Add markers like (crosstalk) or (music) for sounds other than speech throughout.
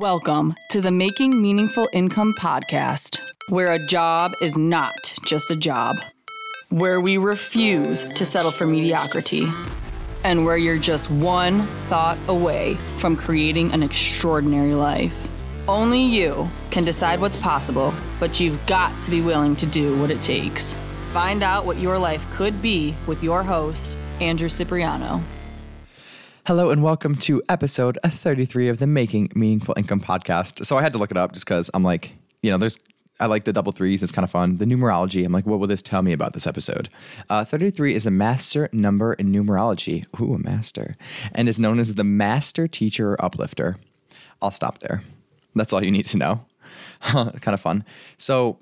Welcome to the Making Meaningful Income podcast, where a job is not just a job, where we refuse to settle for mediocrity, and where you're just one thought away from creating an extraordinary life. Only you can decide what's possible, but you've got to be willing to do what it takes. Find out what your life could be with your host, Andrew Cipriano. Hello and welcome to episode 33 of the Making Meaningful Income podcast. So I had to look it up just because I'm like, you know, there's, I like the double threes. It's kind of fun. The numerology, I'm like, what will this tell me about this episode? Uh, 33 is a master number in numerology. Ooh, a master. And is known as the master teacher or uplifter. I'll stop there. That's all you need to know. (laughs) kind of fun. So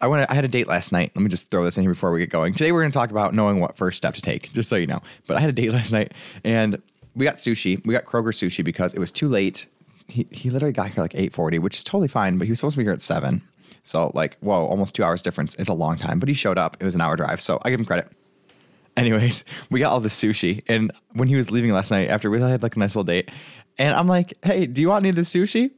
I went. I had a date last night. Let me just throw this in here before we get going. Today we're going to talk about knowing what first step to take, just so you know. But I had a date last night, and we got sushi. We got Kroger sushi because it was too late. He, he literally got here like 8:40, which is totally fine, but he was supposed to be here at 7. So like, whoa, almost 2 hours difference is a long time, but he showed up. It was an hour drive, so I give him credit. Anyways, (laughs) we got all the sushi and when he was leaving last night after we had like a nice little date, and I'm like, "Hey, do you want any of this sushi?"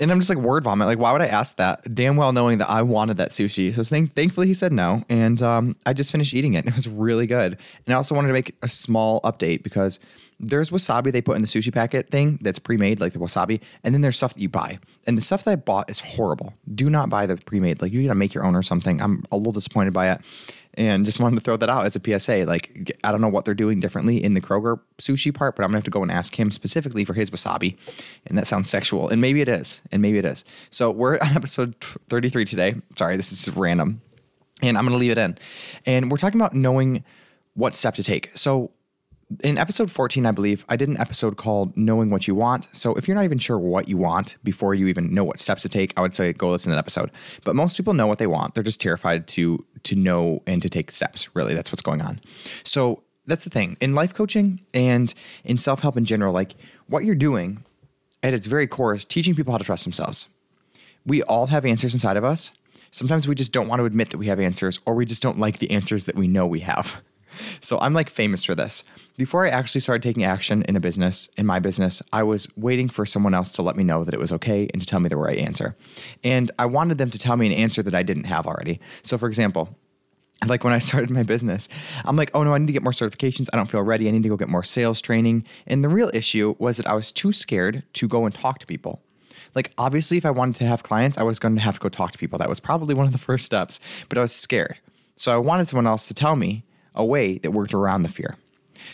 And I'm just like word vomit. Like, why would I ask that? Damn well knowing that I wanted that sushi. So thank- thankfully he said no, and um, I just finished eating it. And It was really good. And I also wanted to make a small update because there's wasabi they put in the sushi packet thing that's pre-made, like the wasabi, and then there's stuff that you buy. And the stuff that I bought is horrible. Do not buy the pre-made. Like you gotta make your own or something. I'm a little disappointed by it and just wanted to throw that out as a PSA. Like, I don't know what they're doing differently in the Kroger sushi part, but I'm gonna have to go and ask him specifically for his wasabi. And that sounds sexual, and maybe it is, and maybe it is. So we're (laughs) on episode 33 today. Sorry, this is random, and I'm gonna leave it in. And we're talking about knowing what step to take. So in episode 14, I believe, I did an episode called Knowing What You Want. So if you're not even sure what you want before you even know what steps to take, I would say go listen to that episode. But most people know what they want. They're just terrified to to know and to take steps. Really, that's what's going on. So that's the thing. In life coaching and in self-help in general, like what you're doing at its very core is teaching people how to trust themselves. We all have answers inside of us. Sometimes we just don't want to admit that we have answers or we just don't like the answers that we know we have. So I'm like famous for this. Before I actually started taking action in a business, in my business, I was waiting for someone else to let me know that it was okay and to tell me the right answer. And I wanted them to tell me an answer that I didn't have already. So for example, like when I (laughs) started my business, I'm like, oh no, I need to get more certifications. I don't feel ready. I need to go get more sales training. And the real issue was that I was too scared to go and talk to people. Like, obviously, if I wanted to have clients, I was going to have to go talk to people. That was probably one of the first steps, but I was scared. So I wanted someone else to tell me a way that worked around the fear.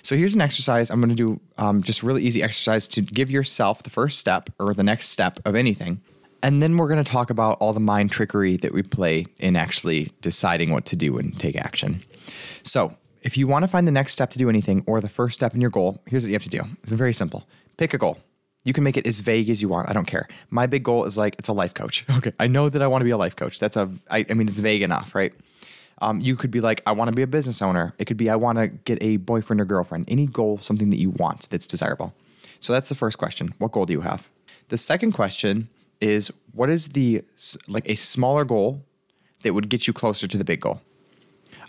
So here's an exercise. I'm going to do um, just really easy exercise to give yourself the first step or the next step of anything. And then we're going to talk about all the mind trickery that we play in actually deciding what to do and take action. So, if you want to find the next step to do anything or the first step in your goal, here's what you have to do. It's very simple. Pick a goal. You can make it as vague as you want. I don't care. My big goal is like it's a life coach. (laughs) Okay, I know that I want to be a life coach. That's a. I, I mean, it's vague enough, right? Um, you could be like, I want to be a business owner. It could be, I want to get a boyfriend or girlfriend. Any goal, something that you want that's desirable. So that's the first question. What goal do you have? The second question is, what is the like a smaller goal that would get you closer to the big goal?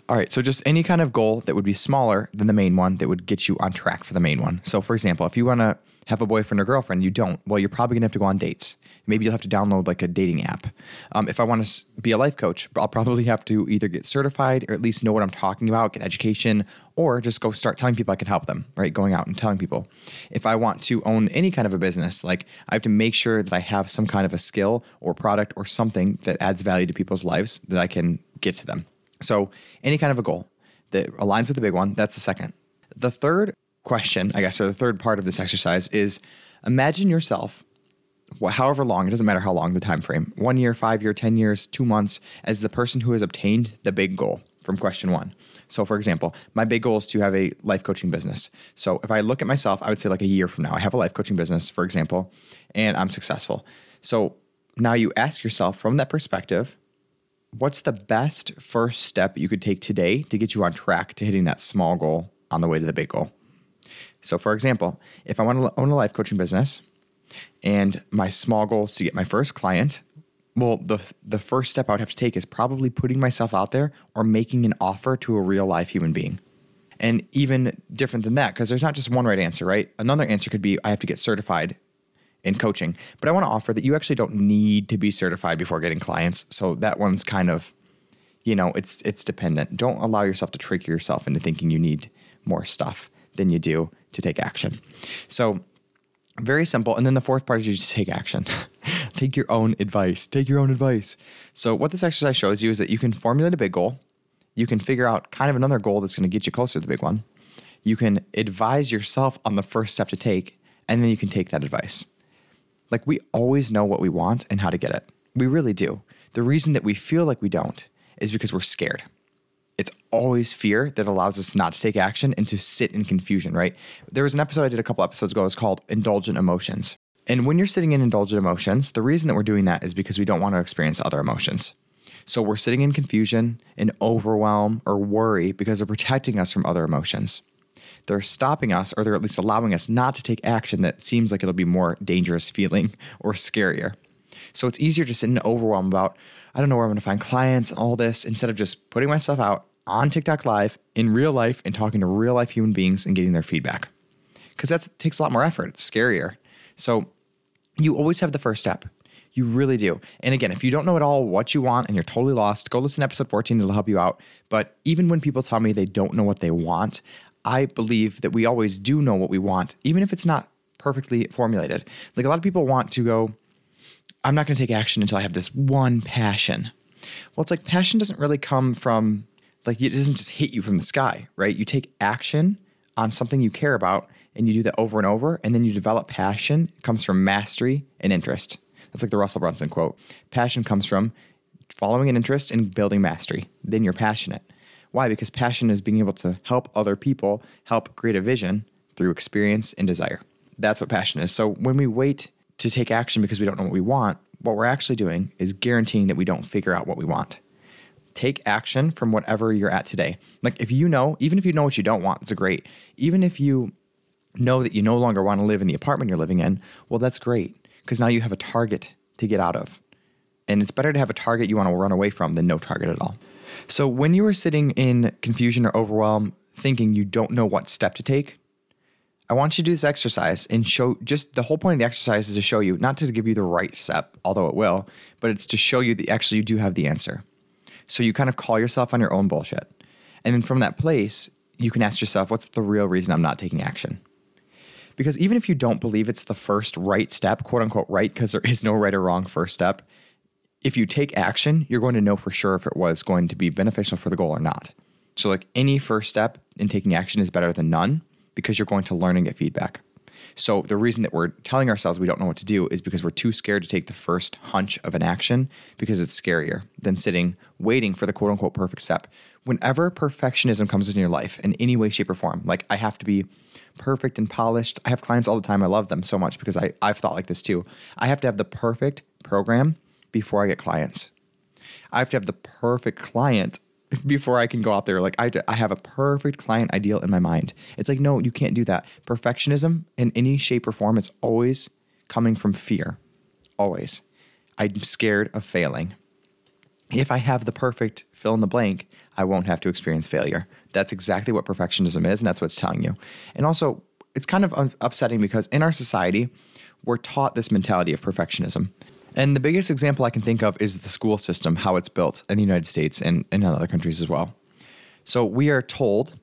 All right, so just any kind of goal that would be smaller than the main one that would get you on track for the main one. So, for example, if you want to have a boyfriend or girlfriend, you don't, well, you're probably gonna have to go on dates. Maybe you'll have to download like a dating app. Um, if I want to be a life coach, I'll probably have to either get certified or at least know what I'm talking about, get education, or just go start telling people I can help them, right? Going out and telling people. If I want to own any kind of a business, like I have to make sure that I have some kind of a skill or product or something that adds value to people's lives that I can get to them. So, any kind of a goal that aligns with the big one, that's the second. The third question, I guess, or the third part of this exercise is imagine yourself however long it doesn't matter how long the time frame one year five year ten years two months as the person who has obtained the big goal from question one. So for example my big goal is to have a life coaching business. So if i look at myself i would say like a year from now i have a life coaching business for example and i'm successful. So now you ask yourself from that perspective what's the best first step you could take today to get you on track to hitting that small goal on the way to the big goal so, for example, if I want to own a life coaching business and my small goal is to get my first client, well, the, the first step I would have to take is probably putting myself out there or making an offer to a real life human being. And even different than that, because there's not just one right answer, right? Another answer could be I have to get certified in coaching. But I want to offer that you actually don't need to be certified before getting clients. So that one's kind of, you know, it's it's dependent. Don't allow yourself to trick yourself into thinking you need more stuff than you do to take action. So very simple. And then the fourth part is you just take action. (laughs) take your own advice. Take your own advice. So what this exercise shows you is that you can formulate a big goal. You can figure out kind of another goal that's going to get you closer to the big one. You can advise yourself on the first step to take, and then you can take that advice. Like we always know what we want and how to get it. We really do. The reason that we feel like we don't is because we're scared. It's always fear that allows us not to take action and to sit in confusion, right? There was an episode I did a couple episodes ago. It was called Indulgent Emotions. And when you're sitting in indulgent emotions, the reason that we're doing that is because we don't want to experience other emotions. So we're sitting in confusion and overwhelm or worry because they're protecting us from other emotions. They're stopping us, or they're at least allowing us not to take action that seems like it'll be more dangerous feeling (laughs) or scarier. So it's easier to sit in overwhelm about, I don't know where I'm going to find clients and all this, instead of just putting myself out on TikTok Live in real life and talking to real life human beings and getting their feedback. Because that takes a lot more effort. It's scarier. So you always have the first step. You really do. And again, if you don't know at all what you want and you're totally lost, go listen to episode 14. It'll help you out. But even when people tell me they don't know what they want, I believe that we always do know what we want, even if it's not perfectly formulated. Like a lot of people want to go, I'm not going to take action until I have this one passion. Well, it's like passion doesn't really come from, like, it doesn't just hit you from the sky, right? You take action on something you care about and you do that over and over, and then you develop passion. It comes from mastery and interest. That's like the Russell Brunson quote. Passion comes from following an interest and building mastery. Then you're passionate. Why? Because passion is being able to help other people help create a vision through experience and desire. That's what passion is. So when we wait to take action because we don't know what we want, what we're actually doing is guaranteeing that we don't figure out what we want. Take action from whatever you're at today. Like if you know, even if you know what you don't want, it's great. Even if you know that you no longer want to live in the apartment you're living in, well, that's great because now you have a target to get out of. And it's better to have a target you want to run away from than no target at all. So when you are sitting in confusion or overwhelm, thinking you don't know what step to take, I want you to do this exercise and show just the whole point of the exercise is to show you, not to give you the right step, although it will, but it's to show you that actually you do have the answer. So you kind of call yourself on your own bullshit. And then from that place, you can ask yourself, what's the real reason I'm not taking action? Because even if you don't believe it's the first right step, quote unquote right, because there is no right or wrong first step, if you take action, you're going to know for sure if it was going to be beneficial for the goal or not. So, like any first step in taking action is better than none because you're going to learn and get feedback. So, the reason that we're telling ourselves we don't know what to do is because we're too scared to take the first hunch of an action because it's scarier than sitting waiting for the quote unquote perfect step. Whenever perfectionism comes into your life in any way, shape, or form, like I have to be perfect and polished. I have clients all the time. I love them so much because I, I've thought like this too. I have to have the perfect program before I get clients. I have to have the perfect client before I can go out there. Like I, I have a perfect client ideal in my mind. It's like, no, you can't do that. Perfectionism in any shape or form, it's always coming from fear. Always. I'm scared of failing. If I have the perfect fill in the blank, I won't have to experience failure. That's exactly what perfectionism is, and that's what it's telling you. And also, it's kind of upsetting because in our society, we're taught this mentality of perfectionism. And the biggest example I can think of is the school system, how it's built in the United States and, in other countries as well. So we are told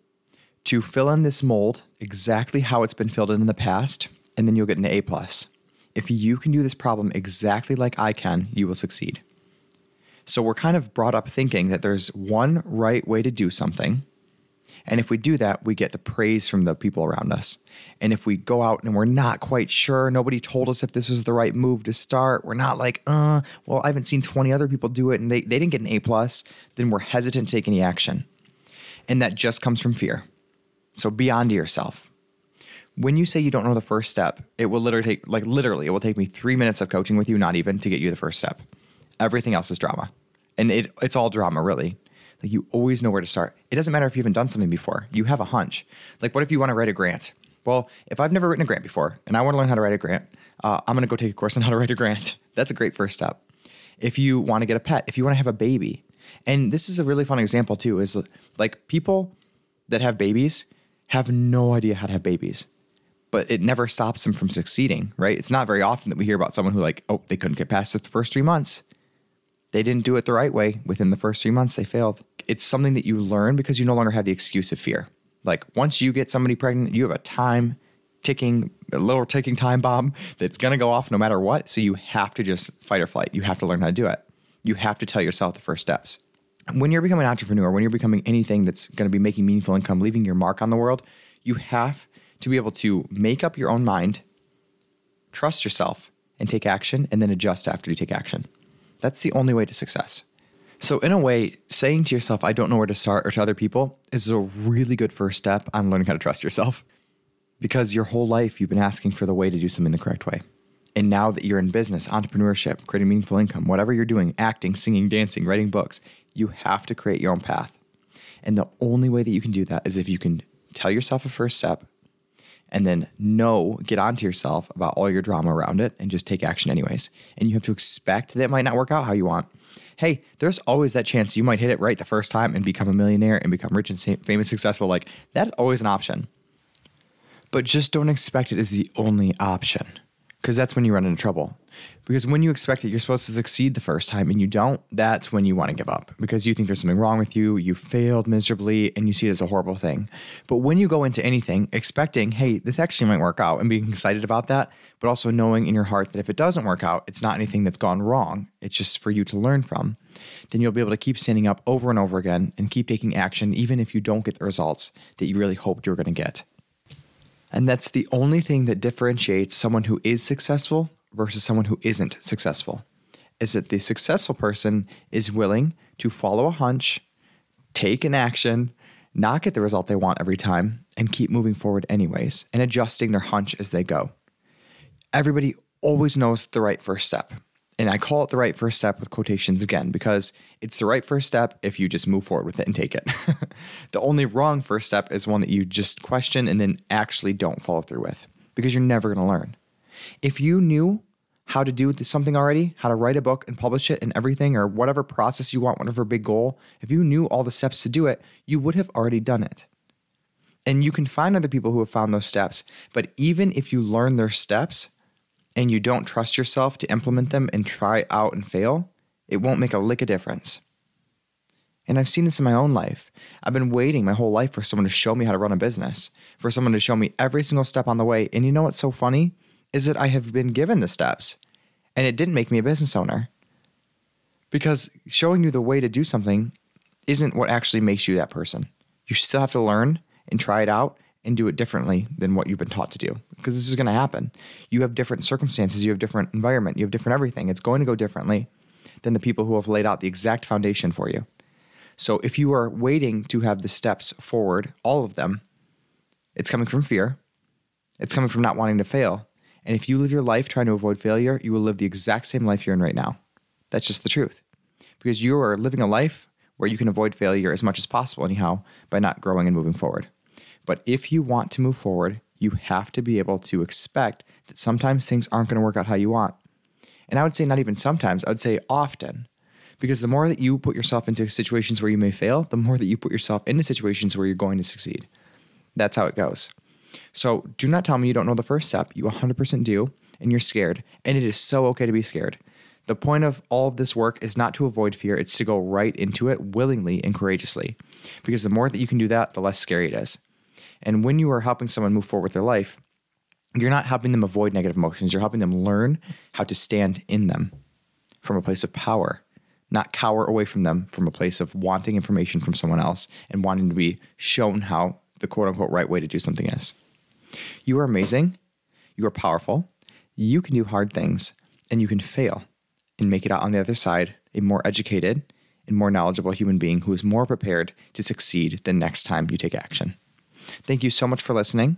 to fill in this mold exactly how it's been filled in in the past, and then you'll get an A plus. If you can do this problem exactly like I can, you will succeed. So we're kind of brought up thinking that there's one right way to do something, and if we do that, we get the praise from the people around us. And if we go out and we're not quite sure, nobody told us if this was the right move to start, we're not like, uh, well, I haven't seen 20 other people do it and they, they didn't get an A plus, then we're hesitant to take any action. And that just comes from fear. So be on to yourself. When you say you don't know the first step, it will literally take like literally, it will take me three minutes of coaching with you, not even to get you the first step. Everything else is drama. And it, it's all drama, really. Like you always know where to start. It doesn't matter if you haven't done something before. You have a hunch. Like what if you want to write a grant? Well, if I've never written a grant before and I want to learn how to write a grant, uh, I'm going to go take a course on how to write a grant. (laughs) That's a great first step. If you want to get a pet, if you want to have a baby, and this is a really fun example too, is like people that have babies have no idea how to have babies, but it never stops them from succeeding, right? It's not very often that we hear about someone who, like, oh, they couldn't get past the first three months. They didn't do it the right way. Within the first three months, they failed. It's something that you learn because you no longer have the excuse of fear. Like, once you get somebody pregnant, you have a time ticking, a little ticking time bomb that's gonna go off no matter what. So you have to just fight or flight. You have to learn how to do it. You have to tell yourself the first steps. When you're becoming an entrepreneur, when you're becoming anything that's gonna be making meaningful income, leaving your mark on the world, you have to be able to make up your own mind, trust yourself, and take action, and then adjust after you take action. That's the only way to success. So, in a way, saying to yourself, I don't know where to start, or to other people, is a really good first step on learning how to trust yourself. Because your whole life, you've been asking for the way to do something the correct way. And now that you're in business, entrepreneurship, creating meaningful income, whatever you're doing, acting, singing, dancing, writing books, you have to create your own path. And the only way that you can do that is if you can tell yourself a first step, and then know, get onto yourself about all your drama around it and just take action anyways. And you have to expect that it might not work out how you want. Hey, there's always that chance you might hit it right the first time and become a millionaire and become rich and famous, successful. Like that's always an option. But just don't expect it as the only option because that's when you run into trouble. Because when you expect that you're supposed to succeed the first time and you don't, that's when you want to give up because you think there's something wrong with you, you failed miserably, and you see it as a horrible thing. But when you go into anything expecting, hey, this actually might work out, and being excited about that, but also knowing in your heart that if it doesn't work out, it's not anything that's gone wrong, it's just for you to learn from, then you'll be able to keep standing up over and over again and keep taking action, even if you don't get the results that you really hoped you were going to get. And that's the only thing that differentiates someone who is successful versus someone who isn't successful is that the successful person is willing to follow a hunch, take an action, not get the result they want every time, and keep moving forward anyways and adjusting their hunch as they go. Everybody always knows the right first step. And I call it the right first step with quotations again because it's the right first step if you just move forward with it and take it. (laughs) the only wrong first step is one that you just question and then actually don't follow through with because you're never going to learn. If you knew how to do something already, how to write a book and publish it and everything, or whatever process you want, whatever big goal, if you knew all the steps to do it, you would have already done it. And you can find other people who have found those steps. But even if you learn their steps and you don't trust yourself to implement them and try out and fail, it won't make a lick of difference. And I've seen this in my own life. I've been waiting my whole life for someone to show me how to run a business, for someone to show me every single step on the way. And you know what's so funny? is that I have been given the steps and it didn't make me a business owner. Because showing you the way to do something isn't what actually makes you that person. You still have to learn and try it out and do it differently than what you've been taught to do because this is going to happen. You have different circumstances, you have different environment, you have different everything. It's going to go differently than the people who have laid out the exact foundation for you. So if you are waiting to have the steps forward, all of them, it's coming from fear. It's coming from not wanting to fail. And if you live your life trying to avoid failure, you will live the exact same life you're in right now. That's just the truth. Because you are living a life where you can avoid failure as much as possible, anyhow, by not growing and moving forward. But if you want to move forward, you have to be able to expect that sometimes things aren't going to work out how you want. And I would say, not even sometimes, I would say often. Because the more that you put yourself into situations where you may fail, the more that you put yourself into situations where you're going to succeed. That's how it goes. So do not tell me you don't know the first step. You 100% do, and you're scared. And it is so okay to be scared. The point of all of this work is not to avoid fear, it's to go right into it willingly and courageously. Because the more that you can do that, the less scary it is. And when you are helping someone move forward with their life, you're not helping them avoid negative emotions. You're helping them learn how to stand in them from a place of power, not cower away from them from a place of wanting information from someone else and wanting to be shown how the quote unquote right way to do something is. You are amazing. You are powerful. You can do hard things and you can fail and make it out on the other side a more educated and more knowledgeable human being who is more prepared to succeed the next time you take action. Thank you so much for listening.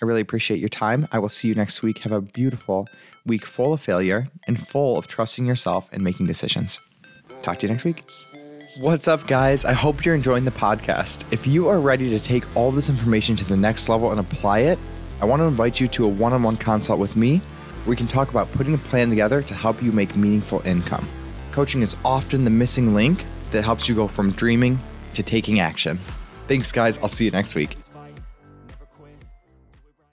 I really appreciate your time. I will see you next week. Have a beautiful week full of failure and full of trusting yourself and making decisions. Talk to you next week. What's up, guys? I hope you're enjoying the podcast. If you are ready to take all this information to the next level and apply it, I want to invite you to a one on one consult with me where we can talk about putting a plan together to help you make meaningful income. Coaching is often the missing link that helps you go from dreaming to taking action. Thanks, guys. I'll see you next week.